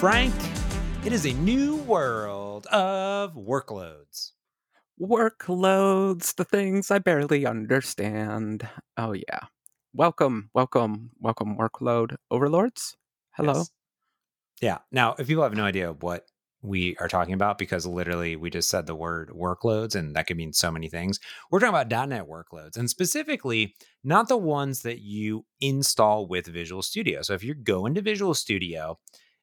Frank. It is a new world of workloads. Workloads, the things I barely understand. Oh, yeah. Welcome, welcome, welcome, workload overlords. Hello. Yes. Yeah. Now, if people have no idea what we are talking about, because literally we just said the word workloads and that could mean so many things, we're talking about .NET workloads and specifically not the ones that you install with Visual Studio. So if you go into Visual Studio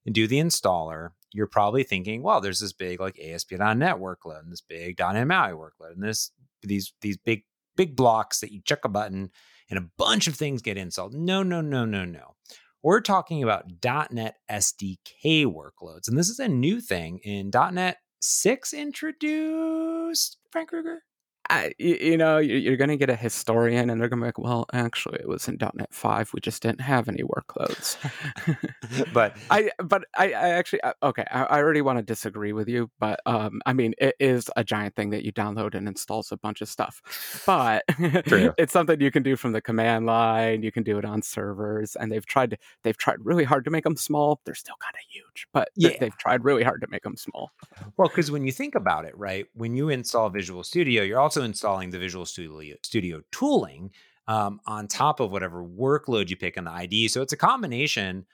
and do the installer, you're probably thinking, well, there's this big like ASP.NET workload and this big .NET MAUI workload and this these these big big blocks that you check a button and a bunch of things get installed. No, no, no, no, no. We're talking about .NET SDK workloads, and this is a new thing in .NET 6 introduced. Frank Krueger. I, you know, you're going to get a historian, and they're going to be like, "Well, actually, it was in .NET Five. We just didn't have any workloads." but I, but I, I actually, okay, I, I already want to disagree with you, but um, I mean, it is a giant thing that you download and installs a bunch of stuff, but it's something you can do from the command line. You can do it on servers, and they've tried, they've tried really hard to make them small. They're still kind of huge, but yeah. they've tried really hard to make them small. Well, because when you think about it, right, when you install Visual Studio, you're also installing the Visual Studio, Studio tooling um, on top of whatever workload you pick on the IDE. So it's a combination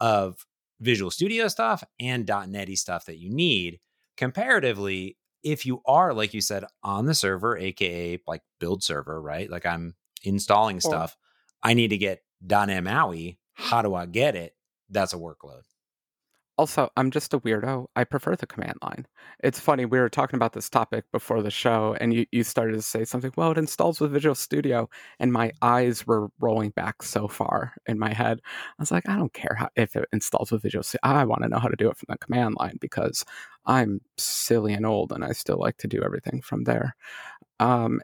of Visual Studio stuff and .NET stuff that you need. Comparatively, if you are, like you said, on the server, aka like build server, right? Like I'm installing stuff, I need to get .NET MAUI. How do I get it? That's a workload. Also, I'm just a weirdo. I prefer the command line. It's funny, we were talking about this topic before the show, and you, you started to say something, well, it installs with Visual Studio, and my eyes were rolling back so far in my head. I was like, I don't care how, if it installs with Visual Studio. I want to know how to do it from the command line because I'm silly and old, and I still like to do everything from there. Um,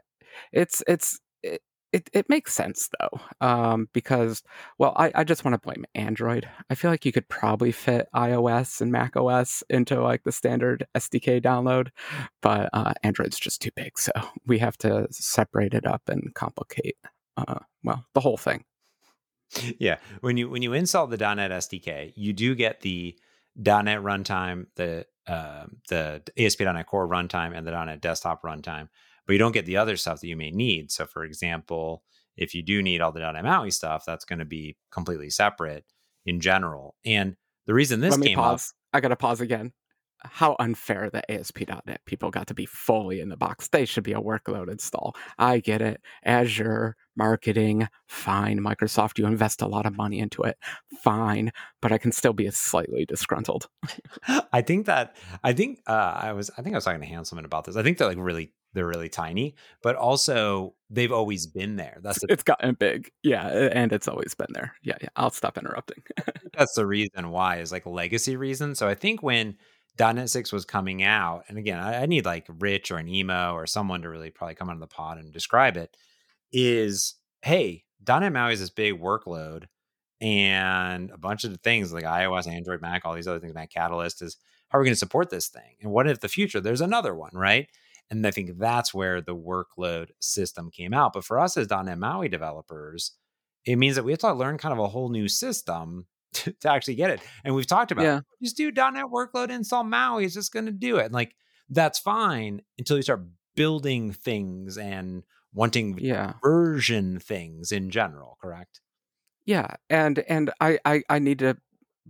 it's it's it, it, it makes sense though, um, because well, I, I just want to blame Android. I feel like you could probably fit iOS and Mac OS into like the standard SDK download, but uh, Android's just too big, so we have to separate it up and complicate uh, well the whole thing. Yeah, when you when you install the .NET SDK, you do get the .NET runtime, the uh, the ASP.NET Core runtime, and the .NET Desktop runtime but you don't get the other stuff that you may need. So, for example, if you do need all the .NET MAUI stuff, that's going to be completely separate in general. And the reason this Let came pause. up, I got to pause again. How unfair the ASP.NET people got to be fully in the box. They should be a workload install. I get it. Azure, marketing, fine. Microsoft, you invest a lot of money into it, fine. But I can still be slightly disgruntled. I think that I think uh, I was I think I was talking to Hanselman about this. I think they're like really they're really tiny, but also they've always been there. That's the, it's gotten big, yeah, and it's always been there. Yeah, yeah. I'll stop interrupting. that's the reason why is like legacy reason. So I think when .NET Six was coming out, and again, I, I need like Rich or an emo or someone to really probably come on the pod and describe it. Is hey, .NET MAUI is this big workload, and a bunch of the things like iOS, Android, Mac, all these other things. Mac Catalyst is how are we going to support this thing? And what if the future there's another one, right? And I think that's where the workload system came out. But for us as .NET MAUI developers, it means that we have to learn kind of a whole new system to, to actually get it. And we've talked about yeah. just do .NET workload install MAUI. It's just going to do it. And like that's fine until you start building things and wanting yeah. version things in general. Correct? Yeah, and and I, I I need to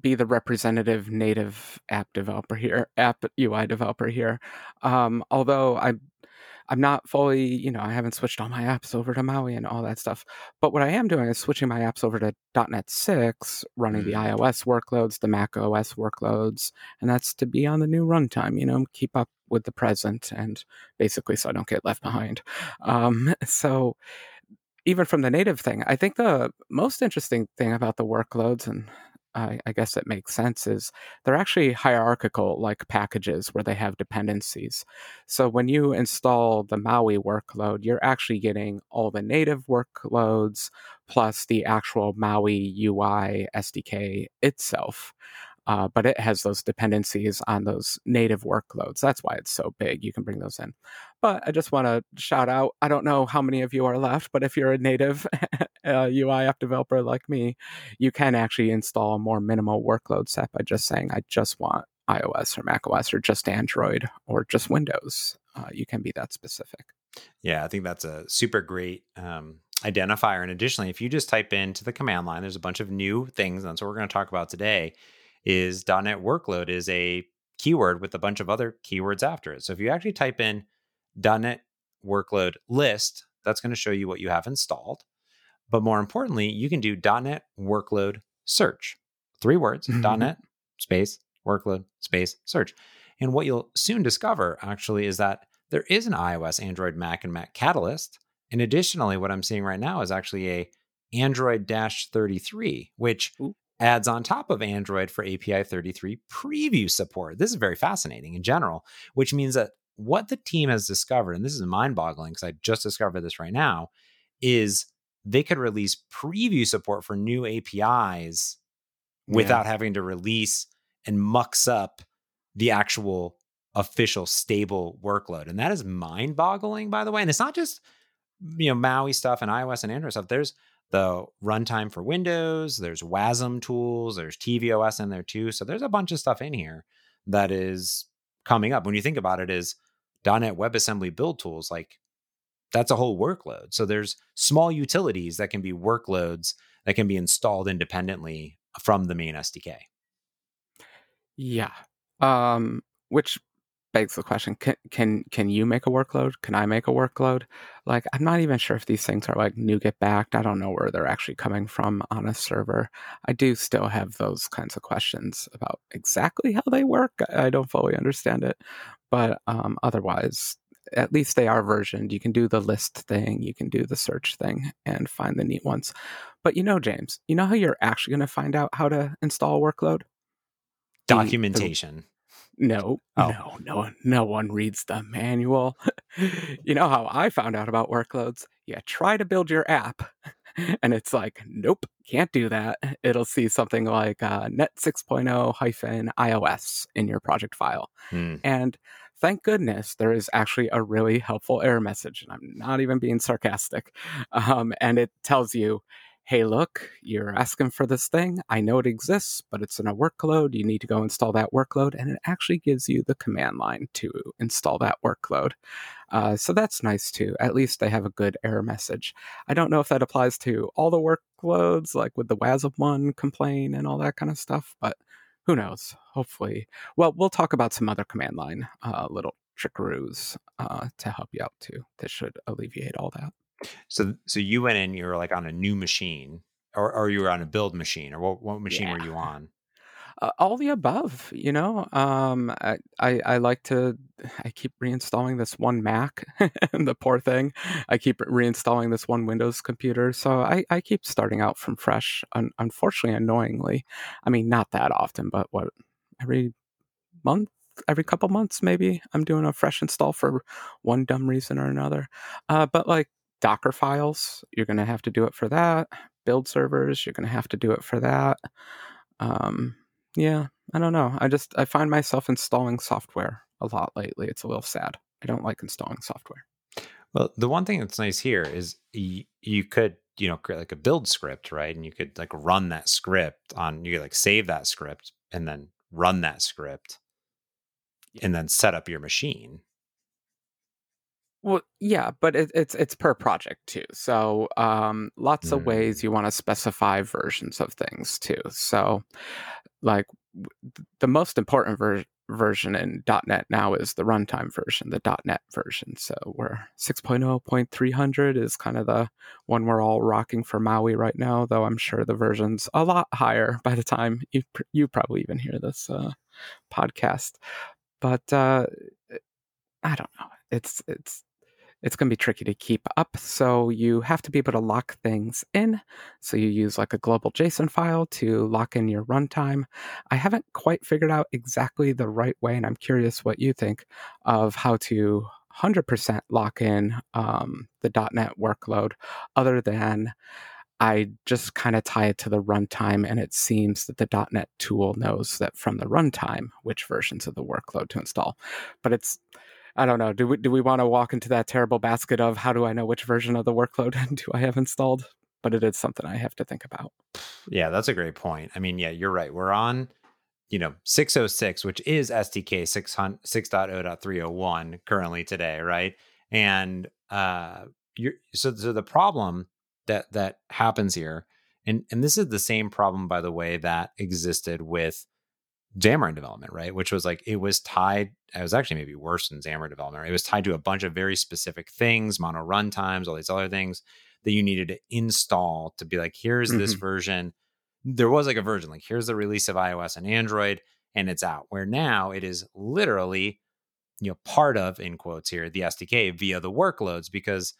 be the representative native app developer here, app UI developer here. Um, although I'm I'm not fully, you know, I haven't switched all my apps over to Maui and all that stuff. But what I am doing is switching my apps over to .NET 6, running mm-hmm. the mm. iOS workloads, the Mac OS workloads, and that's to be on the new runtime, you know, keep up with the present and basically so I don't get left behind. Um, so even from the native thing, I think the most interesting thing about the workloads and I, I, guess it makes sense is they're actually hierarchical like packages where they have dependencies. So when you install the Maui workload, you're actually getting all the native workloads plus the actual Maui UI SDK itself. Uh, but it has those dependencies on those native workloads. That's why it's so big. You can bring those in. But I just want to shout out I don't know how many of you are left, but if you're a native uh, UI app developer like me, you can actually install a more minimal workload set by just saying, I just want iOS or macOS or just Android or just Windows. Uh, you can be that specific. Yeah, I think that's a super great um, identifier. And additionally, if you just type into the command line, there's a bunch of new things. That's what we're going to talk about today. Is .NET workload is a keyword with a bunch of other keywords after it. So if you actually type in .NET workload list, that's going to show you what you have installed. But more importantly, you can do .NET workload search. Three words: mm-hmm. .NET space workload space search. And what you'll soon discover actually is that there is an iOS, Android, Mac, and Mac Catalyst. And additionally, what I'm seeing right now is actually a Android 33, which Ooh. Adds on top of Android for API 33 preview support. This is very fascinating in general, which means that what the team has discovered, and this is mind boggling because I just discovered this right now, is they could release preview support for new APIs yeah. without having to release and mucks up the actual official stable workload. And that is mind boggling, by the way. And it's not just, you know, Maui stuff and iOS and Android stuff. There's the runtime for Windows, there's WASM tools, there's tvOS in there too. So there's a bunch of stuff in here that is coming up. When you think about it, is .NET WebAssembly build tools like that's a whole workload. So there's small utilities that can be workloads that can be installed independently from the main SDK. Yeah. Um, which begs the question can can can you make a workload? Can i make a workload? Like i'm not even sure if these things are like NuGet backed. I don't know where they're actually coming from on a server. I do still have those kinds of questions about exactly how they work. I don't fully understand it. But um, otherwise at least they are versioned. You can do the list thing you can do the search thing and find the neat ones. But you know james you know how you're actually going to find out how to install a workload? Documentation no, oh. no, no, no one reads the manual. you know how I found out about workloads? You try to build your app, and it's like, nope, can't do that. It'll see something like uh, Net 6.0 hyphen iOS in your project file. Hmm. And thank goodness there is actually a really helpful error message. And I'm not even being sarcastic. Um, and it tells you, hey, look, you're asking for this thing. I know it exists, but it's in a workload. You need to go install that workload. And it actually gives you the command line to install that workload. Uh, so that's nice too. At least they have a good error message. I don't know if that applies to all the workloads, like with the WASM one complain and all that kind of stuff, but who knows? Hopefully. Well, we'll talk about some other command line uh, little trickeroos uh, to help you out too. That should alleviate all that. So so you went in, you were like on a new machine, or or you were on a build machine, or what what machine were you on? Uh, all the above, you know. Um, I, I, I like to. I keep reinstalling this one Mac, and the poor thing. I keep reinstalling this one Windows computer, so I, I keep starting out from fresh. Un- unfortunately, annoyingly, I mean, not that often, but what every month, every couple months, maybe I'm doing a fresh install for one dumb reason or another. Uh, but like Docker files, you're going to have to do it for that. Build servers, you're going to have to do it for that. Um, yeah, I don't know. I just I find myself installing software a lot lately. It's a little sad. I don't like installing software. Well, the one thing that's nice here is you, you could you know create like a build script, right? And you could like run that script on you could like save that script and then run that script and then set up your machine well, yeah, but it, it's it's per project too. So um, lots of ways mm. you want to specify versions of things too. So, like the most important ver- version in .NET now is the runtime version, the .NET version. So we're 6.0.300 is kind of the one we're all rocking for Maui right now. Though I'm sure the version's a lot higher by the time you you probably even hear this uh, podcast. But uh, I don't know. It's it's it's going to be tricky to keep up. So you have to be able to lock things in. So you use like a global JSON file to lock in your runtime. I haven't quite figured out exactly the right way, and I'm curious what you think of how to 100% lock in um, the .NET workload, other than I just kind of tie it to the runtime, and it seems that the .NET tool knows that from the runtime which versions of the workload to install. But it's I don't know. Do we do we want to walk into that terrible basket of how do I know which version of the workload do I have installed? But it is something I have to think about. Yeah, that's a great point. I mean, yeah, you're right. We're on, you know, 606, which is SDK 6.0.301 currently today, right? And uh you're so so the problem that that happens here, and and this is the same problem, by the way, that existed with Xamarin development, right? Which was like it was tied. It was actually maybe worse than Xamarin development. Right? It was tied to a bunch of very specific things, mono runtimes, all these other things that you needed to install to be like, here's mm-hmm. this version. There was like a version, like here's the release of iOS and Android, and it's out. Where now it is literally, you know, part of in quotes here the SDK via the workloads because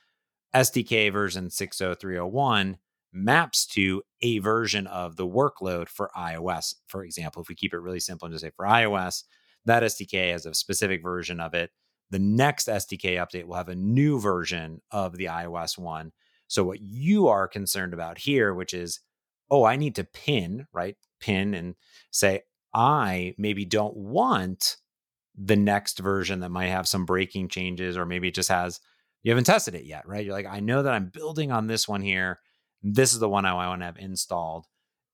SDK version 60301 maps to a version of the workload for iOS. For example, if we keep it really simple and just say for iOS, that SDK has a specific version of it. The next SDK update will have a new version of the iOS one. So, what you are concerned about here, which is, oh, I need to pin, right? Pin and say, I maybe don't want the next version that might have some breaking changes, or maybe it just has, you haven't tested it yet, right? You're like, I know that I'm building on this one here this is the one I want to have installed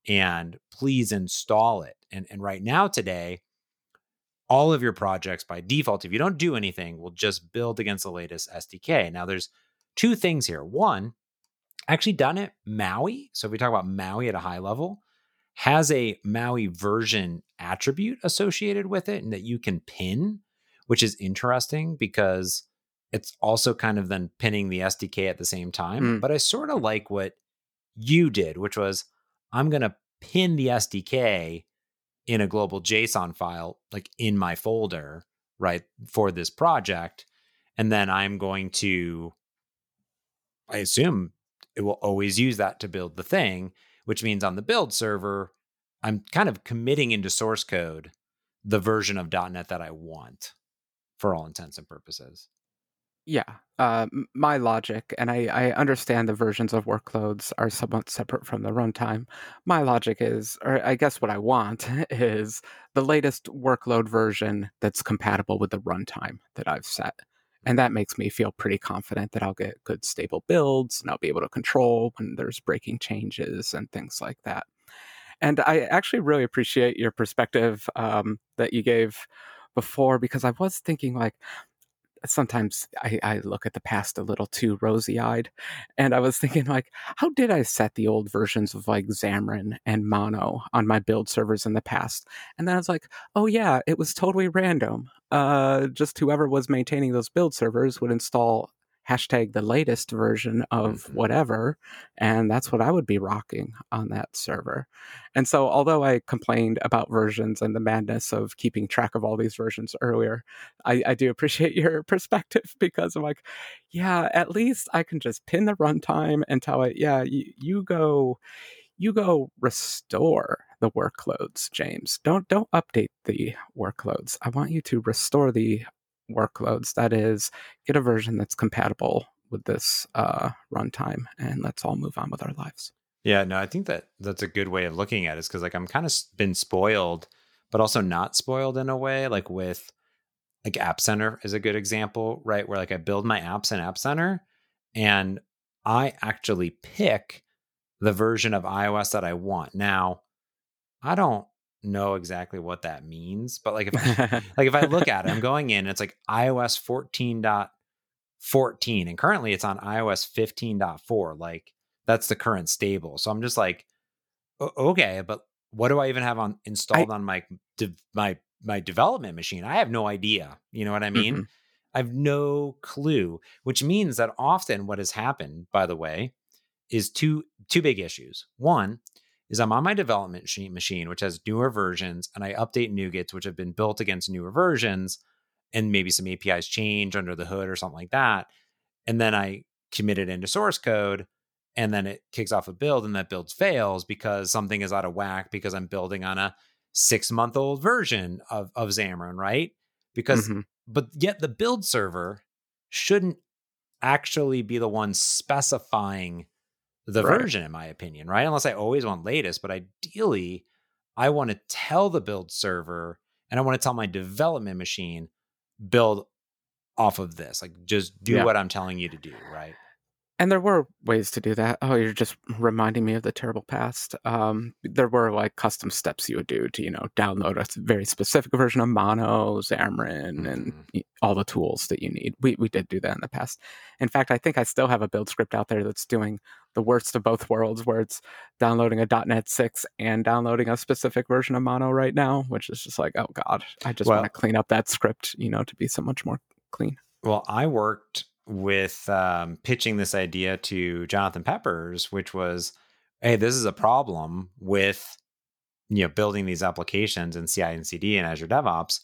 and please install it. And, and right now, today, all of your projects by default, if you don't do anything, will just build against the latest SDK. Now, there's two things here. One, actually .NET Maui. So if we talk about Maui at a high level, has a Maui version attribute associated with it and that you can pin, which is interesting because it's also kind of then pinning the SDK at the same time. Mm. But I sort of like what you did, which was I'm going to pin the SDK in a global JSON file, like in my folder, right, for this project. And then I'm going to, I assume it will always use that to build the thing, which means on the build server, I'm kind of committing into source code the version of .NET that I want for all intents and purposes. Yeah, uh, my logic, and I, I understand the versions of workloads are somewhat separate from the runtime. My logic is, or I guess what I want is the latest workload version that's compatible with the runtime that I've set. And that makes me feel pretty confident that I'll get good stable builds and I'll be able to control when there's breaking changes and things like that. And I actually really appreciate your perspective um, that you gave before because I was thinking like, sometimes I, I, look at the past a little too rosy eyed. And I was thinking, like, how did I set the old versions of like Xamarin and Mono on my build servers in the past? And then I was like, oh, yeah, it was totally random. Uh, just whoever was maintaining those build servers would install hashtag the latest version of mm-hmm. whatever and that's what i would be rocking on that server. And so although i complained about versions and the madness of keeping track of all these versions earlier i, I do appreciate your perspective because i'm like yeah at least i can just pin the runtime and tell it yeah you, you go you go restore the workloads james. Don't don't update the workloads. I want you to restore the workloads. That is, get a version that's compatible with this uh, runtime, and let's all move on with our lives. Yeah, no, I think that that's a good way of looking at it. Because like I'm kind of been spoiled, but also not spoiled in a way. Like with like App Center is a good example, right? Where like I build my apps in App Center, and I actually pick the version of iOS that I want. Now, I don't know exactly what that means, but like if I, like if I look at it, I'm going in, it's like iOS 14.14 and currently it's on iOS 15.4. Like that's the current stable. So I'm just like okay, but what do I even have on installed I, on my de- my my development machine? I have no idea. You know what I mean? Mm-hmm. I have no clue, which means that often what has happened, by the way, is two two big issues. One, is I'm on my development machine, which has newer versions, and I update NuGets, which have been built against newer versions, and maybe some APIs change under the hood or something like that. And then I commit it into source code, and then it kicks off a build, and that build fails because something is out of whack because I'm building on a six month old version of, of Xamarin, right? Because, mm-hmm. but yet the build server shouldn't actually be the one specifying the Right. version, in my opinion, right? Unless I always want latest, but ideally, I want to tell the build server and I want to tell my development machine build off of this. Like just do Yeah. what I'm telling you to do, right? And there were ways to do that. Oh, you're just reminding me of the terrible past. Um, there were like custom steps you would do to, you know, download a very specific version of Mono, Xamarin, and Mhm. all the tools that you need. We we did do that in the past. In fact, I think I still have a build script out there that's doing the worst of both worlds, where it's downloading a .NET 6 and downloading a specific version of Mono right now, which is just like, oh god, I just Well- want to clean up that script, you know, to be so much more clean. Well, I worked with um, pitching this idea to Jonathan Peppers, which was, hey, this is a problem with you know building these applications in CI and CD and Azure DevOps.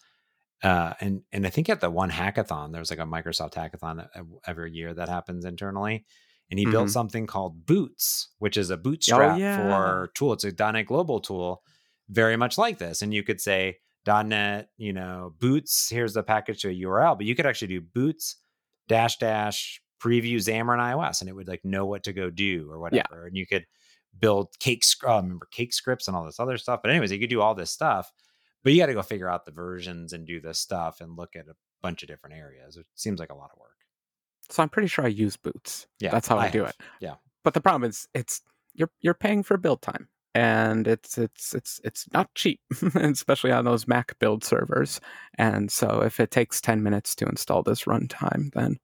Uh, and and I think at the one hackathon, there's like a Microsoft hackathon every year that happens internally, and he built Mhm. something called Boots, which is a bootstrap yeah. for tool. It's a .NET Global tool, very much like this. And you could say .NET, you know, Boots. Here's the package to a URL, but you could actually do Boots dash dash preview Xamarin iOS, and it would like know what to go do or Yeah. whatever. And you could build cake, uh, remember cake scripts and all this other stuff. But anyways, you could do all this stuff, but you got to go figure out the versions and do this stuff and look at a bunch of different areas. It seems like a lot of work. So I'm pretty sure I use Boots. Yeah, that's how I, I do have. it. Yeah. But the problem is, it's you're you're paying for build time, and it's it's it's it's not cheap, especially on those Mac build servers. And so if it takes ten minutes to install this runtime, then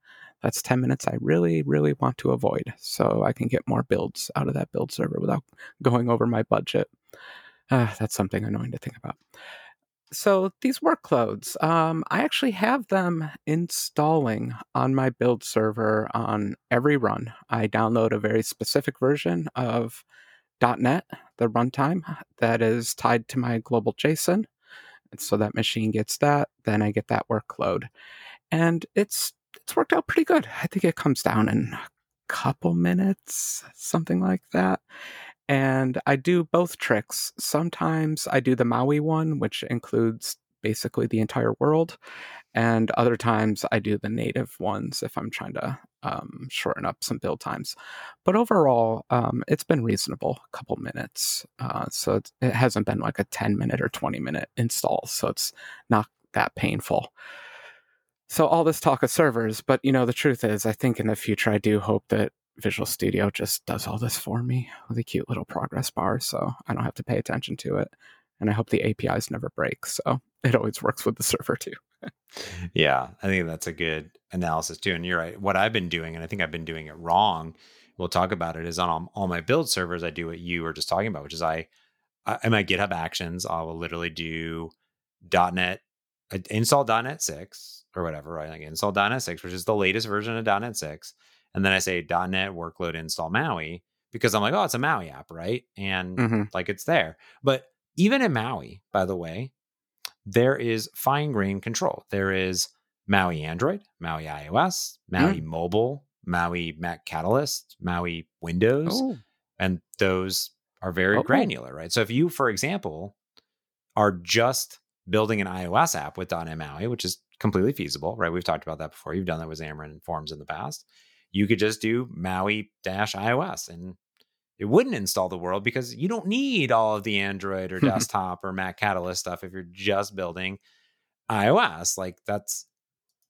that's ten minutes I really really want to avoid, so I can get more builds out of that build server without going over my budget. Uh, that's something annoying to think about. So these workloads, um, I actually have them installing on my build server on every run. I download a very specific version of .NET, the runtime uh, that is tied to my global JSON, and so that machine gets that. Then I get that workload, and it's it's worked out pretty good. I think it comes down in a couple minutes, something like that and I do both tricks. Sometimes I do the Maui one, which includes basically the entire world, and other times I do the native ones if I'm trying to um, shorten up some build times. But overall, um, it's been reasonable, a couple minutes. Uh, so it hasn't been like a 10 minute or 20 minute install, so it's not that painful. So all this talk of servers, but you know the truth is, I think in the future I do hope that Visual Studio just does all this for me with a cute little progress bar, so I don't have to pay attention to it. And I hope the APIs never break, so it always works with the server too. Yeah, I think that's a good analysis too. And you're right. What I've been doing, and I think I've been doing it wrong. We'll talk about it. Is on all, my build servers, I do what you were just talking about, which is I, I in my GitHub Actions, I will literally do .NET uh, install .NET six or whatever, right? Like install .NET six, which is the latest version of .NET six, and then I say .NET workload install Maui because I'm like, oh, it's a Maui app, right? And hmm like it's there. But even in Maui, by the way, there is fine grained control. There is Maui Android, Maui iOS, Maui mm. Mobile, Maui Mac Catalyst, Maui Windows, Oh, and those are very Oh. granular, right? So if you, for example, are just building an iOS app with Maui, which is completely feasible, right? We've talked about that before. You've done that with Xamarin Forms in the past. You could just do Maui dash iOS and it wouldn't install the world because you don't need all of the Android or desktop or Mac Catalyst stuff if you're just building iOS. Like that's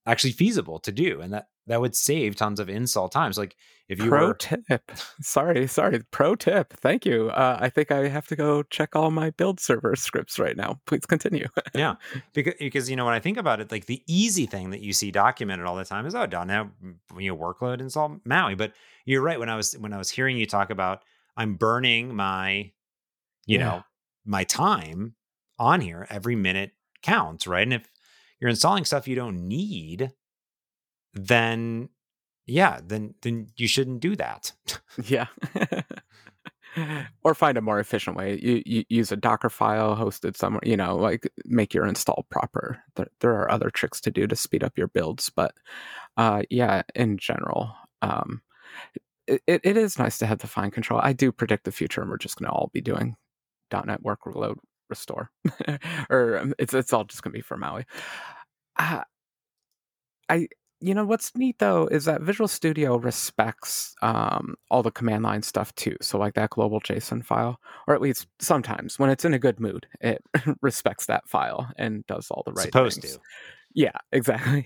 actually feasible to do. And that that would save tons of install times. Like if you pro were tip. Sorry, sorry. Pro tip. Thank you. Uh, I think I have to go check all my build server scripts right now. Please continue. yeah because because you know when i think about it like the easy thing that you see documented all the time is oh don't have you know workload install maui but you're right when i was when i was hearing you talk about i'm burning my you Yeah. know my time on here every minute counts right and if you're installing stuff you don't need then yeah then then you shouldn't do that yeah. or find a more efficient way. You, you use a Docker file hosted somewhere, you know, like make your install proper. There, there are other tricks to do to speed up your builds, but uh, yeah, in general, um, it, it, is nice to have the fine control. I do predict the future, and we're just going to all be doing .NET workload restore, or um, it's it's all just going to be for Maui. Uh, I you know what's neat though is that Visual Studio respects um, all the command line stuff too. So like that global JSON file, or at least sometimes when it's in a good mood, it respects that file and does all the right Supposed things. to. Yeah, exactly.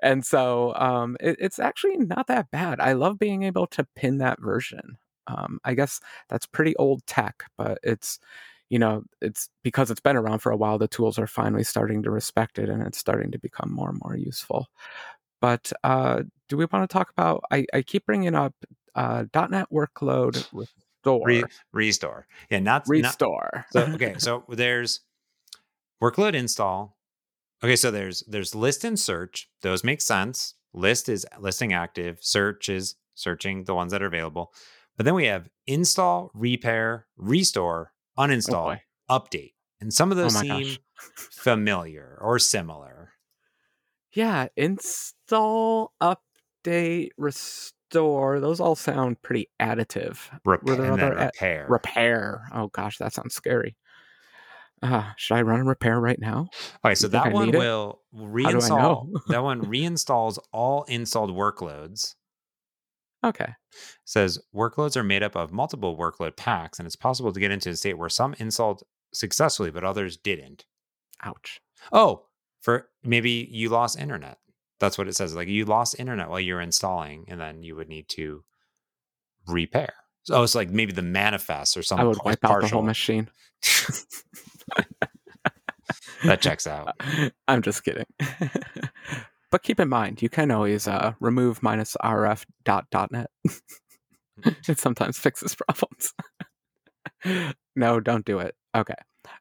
and so um, it, it's actually not that bad. I love being able to pin that version. Um, I guess that's pretty old tech, but it's you know it's because it's been around for a while. The tools are finally starting to respect it, and it's starting to become more and more useful. But uh, do we want to talk about? I, I keep bringing up uh, .NET workload restore. Re- restore. Yeah, not not- restore. so okay, so there's workload install. Okay, so there's there's list and search. Those make sense. List is listing active. Search is searching the ones that are available. But then we have install, repair, restore, oh, uninstall, boy. update. And some of oh, those Oh seem familiar or similar. Yeah, install, update, restore. Those all sound pretty additive. Repair, there and then other a- repair. Repair. Oh gosh, that sounds scary. Uh, should I run a repair right now? Okay, so that one it? will reinstall. that one reinstalls all installed workloads. Okay. says workloads are made up of multiple workload packs, and it's possible to get into a state where some installed successfully, but others didn't. Ouch. Oh, for maybe you lost internet. That's what it says. Like you lost internet while you were installing, and then you would need to repair. So it's like maybe the manifest or something. I would wipe out the whole machine. that checks out. I'm just kidding. but keep in mind, you can always uh, remove minus rf dot dot net. it sometimes fixes problems. no, don't do it. Okay.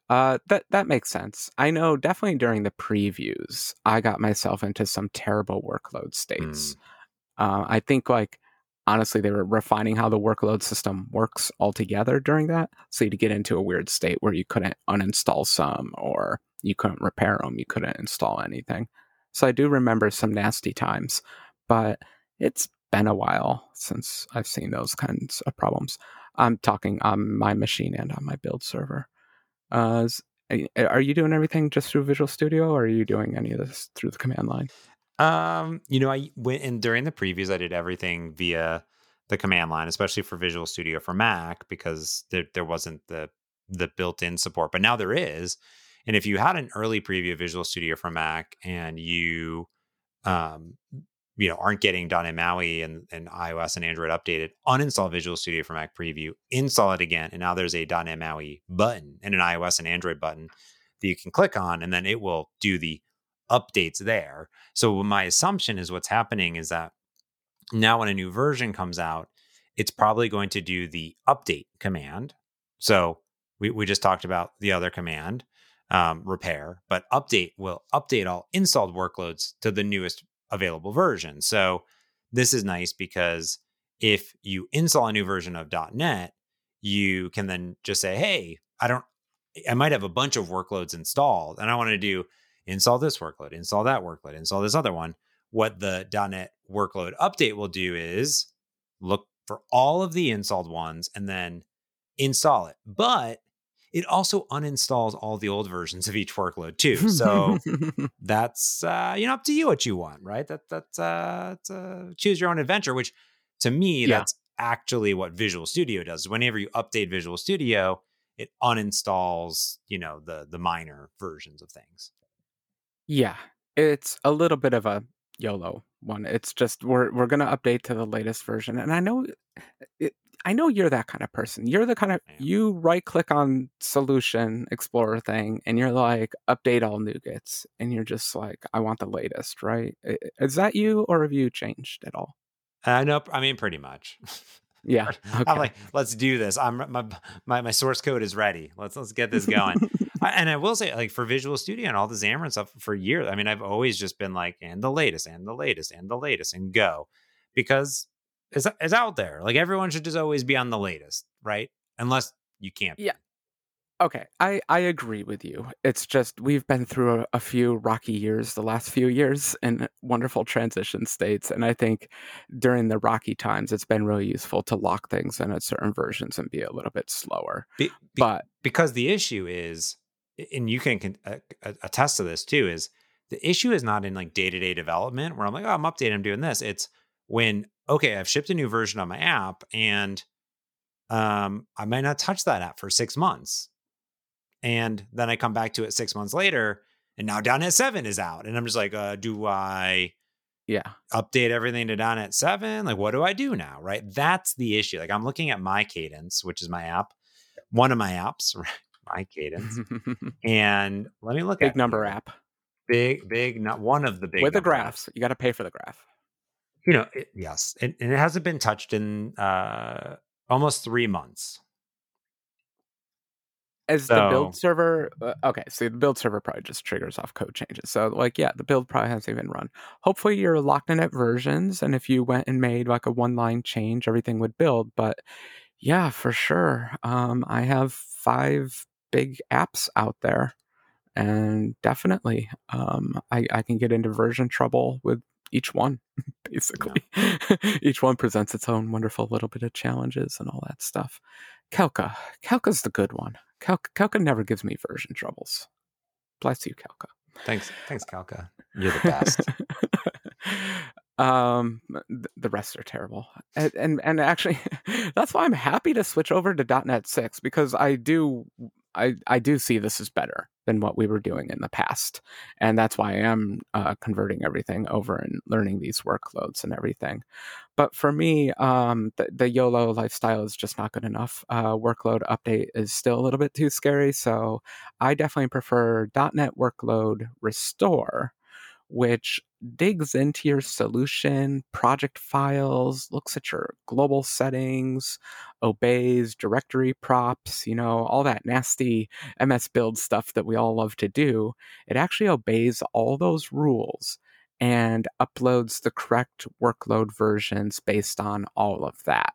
Uh, that that makes sense. I know definitely during the previews, I got myself into some terrible workload states. Uh, I think like honestly, they were refining how the workload system works altogether during that. So you'd get into a weird state where you couldn't uninstall some or you couldn't repair them, you couldn't install anything. So I do remember some nasty times, but it's been a while since I've seen those kinds of problems. I'm talking on my machine and on my build server. Uh, are you doing everything just through Visual Studio, or are you doing any of this through the command line? Um, you know, I went and during the previews, I did everything via the command line, especially for Visual Studio for Mac, because there there wasn't the the built-in support, but now there is. And if you had an early preview of Visual Studio for Mac and you um you know aren't getting .NET MAUI and, and iOS and Android updated, uninstall Visual Studio for Mac preview, install it again, and now there's a .NET MAUI button and an iOS and Android button that you can click on, and then it will do the updates there. So my assumption is what's happening is that now when a new version comes out, it's probably going to do the update command. So we, we just talked about the other command, um, repair, but update will update all installed workloads to the newest available version. So this is nice because if you install a new version of .NET, you can then just say, "Hey, I don't I might have a bunch of workloads installed and I want to do install this workload, install that workload, install this other one." What the .NET workload update will do is look for all of the installed ones and then install it. But it also uninstalls all the old versions of each workload too. So that's uh, you know up to you what you want, right? That that's uh, uh, choose your own adventure. Which to me, Yeah. that's actually what Visual Studio does. Whenever you update Visual Studio, it uninstalls you know the the minor versions of things. Yeah, it's a little bit of a YOLO one. It's just we're we're gonna update to the latest version, and I know it, I know you're that kind of person. You're the kind of you right click on solution explorer thing, and you're like update all NuGets, and you're just like I want the latest, right? Is that you, or have you changed at all? Uh, nope. I mean, pretty much. Yeah, okay. I'm like, let's do this. I'm my my my source code is ready. Let's let's get this going. I, and I will say, like for Visual Studio and all the Xamarin stuff for years, I mean, I've always just been like, and the latest, and the latest, and the latest, and go, because it's it's out there. Like everyone should just always be on the latest, right? Unless you can't. Yeah. Okay, I I agree with you. It's just we've been through a, a few rocky years the last few years in wonderful transition states, and I think during the rocky times, it's been really useful to lock things in at certain versions and be a little bit slower. Be- be- But because the issue is, and you can uh, uh, attest to this too, is the issue is not in like day to day development where I'm like, oh, I'm updating, I'm doing this. It's when, okay, I've shipped a new version of my app and um, I might not touch that app for six months. And then I come back to it six months later and now .NET 7 is out. And I'm just like, uh, do I yeah update everything to .NET 7? Like, what do I do now? Right. That's the issue. Like I'm looking at my cadence, which is my app, one of my apps, right? My cadence. and let me look at big at number app. Big, big, not one of the big with the graphs. apps. You got to pay for the graph. You know, it, yes. And, and it hasn't been touched in uh almost three months. As the build server, uh, okay, so the build server probably just triggers off code changes. So, like, yeah, the build probably hasn't even run. Hopefully, you're locked in at versions, and if you went and made like a one line change, everything would build. But yeah, for sure. Um, I have five big apps out there, and definitely, um, I, I can get into version trouble with each one. Basically, each one presents its own wonderful little bit of challenges and all that stuff. Calca, Calca's the good one. Calca never gives me version troubles. Bless you, Calca. Thanks, thanks, Calca. You're the best. um the rest are terrible and, and and actually that's why i'm happy to switch over to net 6 because i do i i do see this as better than what we were doing in the past and that's why i am uh, converting everything over and learning these workloads and everything. But for me um the, the yolo lifestyle is just not good enough. Uh workload update is still a little bit too scary so i definitely prefer net workload restore which digs into your solution, project files, looks at your global settings, obeys directory props, you know, all that nasty MS build stuff that we all love to do. It actually obeys all those rules and uploads the correct workload versions based on all of that.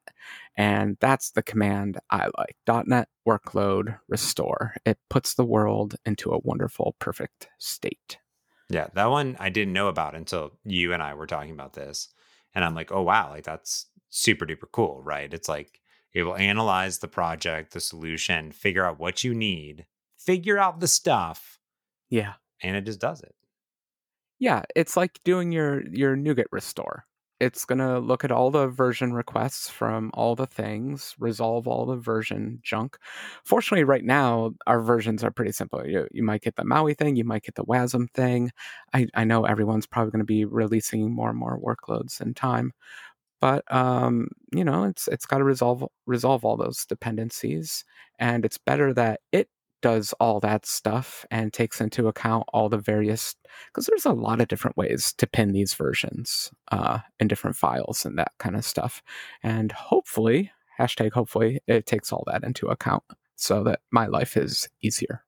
And that's the command I like. .NET workload restore. It puts the world into a wonderful, perfect state. Yeah, that one I didn't know about until you and I were talking about this. And I'm like, oh, wow, like that's super duper cool, right? It's like it will analyze the project, the solution, figure out what you need, figure out the stuff, Yeah. and it just does it. Yeah, it's like doing your your NuGet restore. It's going to look at all the version requests from all the things, resolve all the version junk. Fortunately, right now, our versions are pretty simple. You, you might get the Maui thing, you might get the WASM thing. I, I know everyone's probably going to be releasing more and more workloads in time. But um, you know, it's it's got to resolve resolve all those dependencies, and it's better that it does all that stuff and takes into account all the various because there's a lot of different ways to pin these versions uh, in different files and that kind of stuff and hopefully hashtag hopefully it takes all that into account so that my life is easier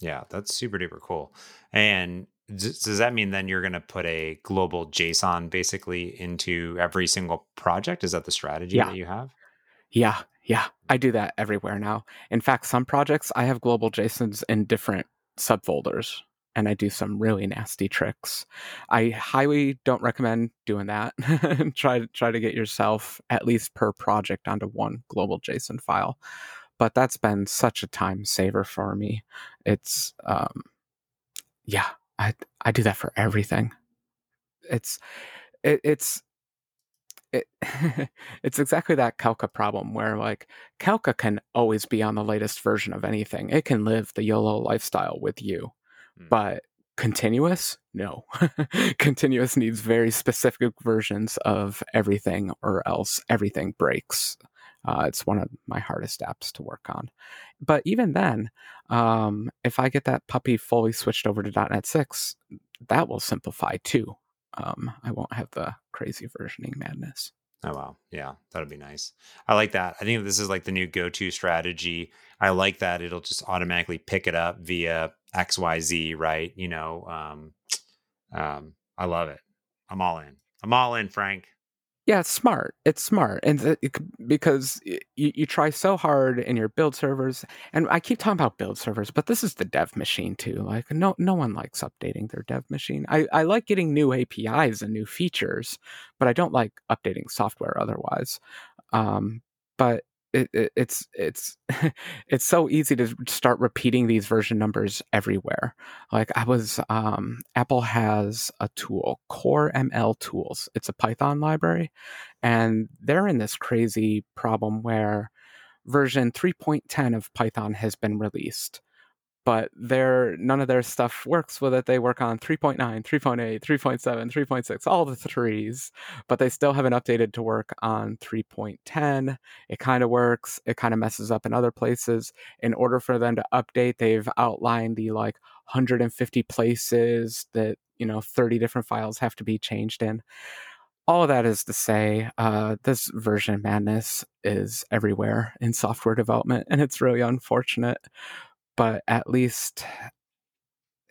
Yeah, that's super duper cool. And does that mean then you're going to put a global JSON basically into every single project? Is that the strategy Yeah. that you have? yeah yeah i do that everywhere now. In fact some projects i have global JSONs in different subfolders and i do some really nasty tricks. I highly don't recommend doing that. Try to try to get yourself at least per project onto one global json file. But that's been such a time saver for me. It's um yeah i i do that for everything. It's it, it's it, it's exactly that Calca problem where like Calca can always be on the latest version of anything. It can live the YOLO lifestyle with you. Mm. But continuous? No. continuous needs very specific versions of everything or else everything breaks. Uh, it's one of my hardest apps to work on. But even then, um, if I get that puppy fully switched over to .NET 6, that will simplify too. Um, I won't have the crazy versioning madness. Oh wow, yeah, that'd be nice. I like that. I think this is like the new go-to strategy. I like that it'll just automatically pick it up via X Y Z, right? You know, um, um, I love it. I'm all in. I'm all in, Frank. Yeah, it's smart. It's smart, and th- it because you you try so hard in your build servers, and I keep talking about build servers, but this is the dev machine too. Like no no one likes updating their dev machine. I I like getting new APIs and new features, but I don't like updating software otherwise. Um, but it, it, it's it's it's so easy to start repeating these version numbers everywhere. Like I was, um, Apple has a tool, Core ML Tools. It's a Python library, and they're in this crazy problem where version 3.10 of Python has been released but their none of their stuff works with it. They work on 3.9, 3.8, 3.7, 3.6, all the threes, but they still haven't updated to work on 3.10. It kind of works. It kind of messes up in other places. In order for them to update, they've outlined the like 150 places that, you know, 30 different files have to be changed in. All of that is to say, uh, this version madness is everywhere in software development, and it's really unfortunate but at least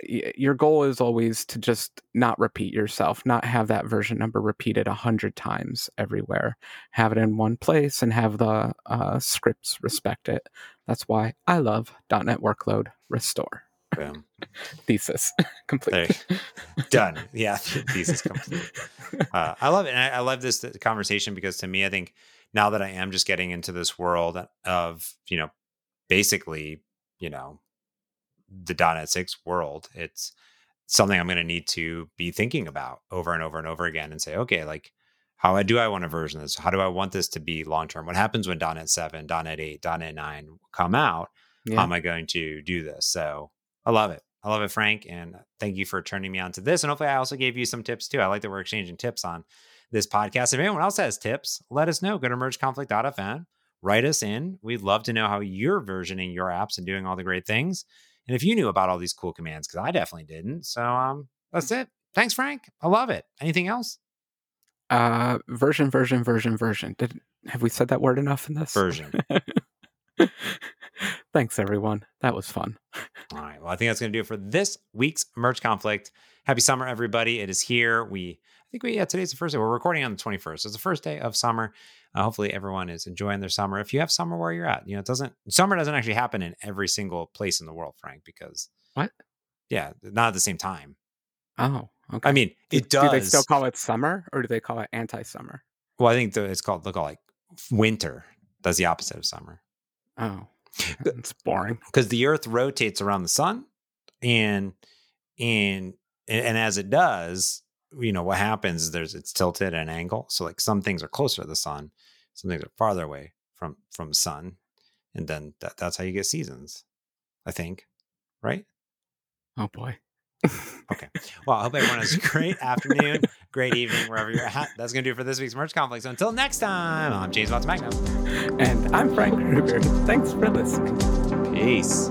your goal is always to just not repeat yourself, not have that version number repeated a hundred times everywhere. Have it in one place and have the uh, scripts respect it. That's why I love .NET Workload Restore. Boom. Thesis complete. Done. Yeah, thesis complete. Uh, I love it. And I, I love this conversation because to me, I think now that I am just getting into this world of you know basically you know the .NET 6 world. It's something I'm going to need to be thinking about over and over and over again and say, okay, like how do I want to version this? How do I want this to be long term? What happens when .NET 7, .NET 8, .NET 9 come out? Yeah. How am I going to do this? So I love it. I love it, Frank. And thank you for turning me on to this. And hopefully I also gave you some tips too. I like that we're exchanging tips on this podcast. If anyone else has tips, let us know. Go to mergeconflict.fm write us in. We'd love to know how you're versioning your apps and doing all the great things. And if you knew about all these cool commands, because I definitely didn't. So um, that's it. Thanks, Frank. I love it. Anything else? Uh, version, version, version, version. Did have we said that word enough in this? Version. Thanks, everyone. That was fun. All right. Well, I think that's going to do it for this week's merge conflict. Happy summer, everybody. It is here. We, I think we, yeah, today's the first day. We're recording on the 21st. It's the first day of summer. Uh, hopefully, everyone is enjoying their summer. If you have summer where you're at, you know, it doesn't, summer doesn't actually happen in every single place in the world, Frank, because. What? Yeah, not at the same time. Oh, okay. I mean, it do, does. Do they still call it summer or do they call it anti summer? Well, I think it's called, look like winter. That's the opposite of summer. Oh, it's boring. Because the earth rotates around the sun and, and, and as it does, you know what happens is there's it's tilted at an angle so like some things are closer to the sun some things are farther away from from the sun and then that, that's how you get seasons i think right? Oh boy. Okay. Well i hope everyone has a great afternoon great evening wherever you're at. That's gonna do it for this week's merge conflict so until next time i'm james Montemagno and i'm frank Krueger. thanks for listening. Peace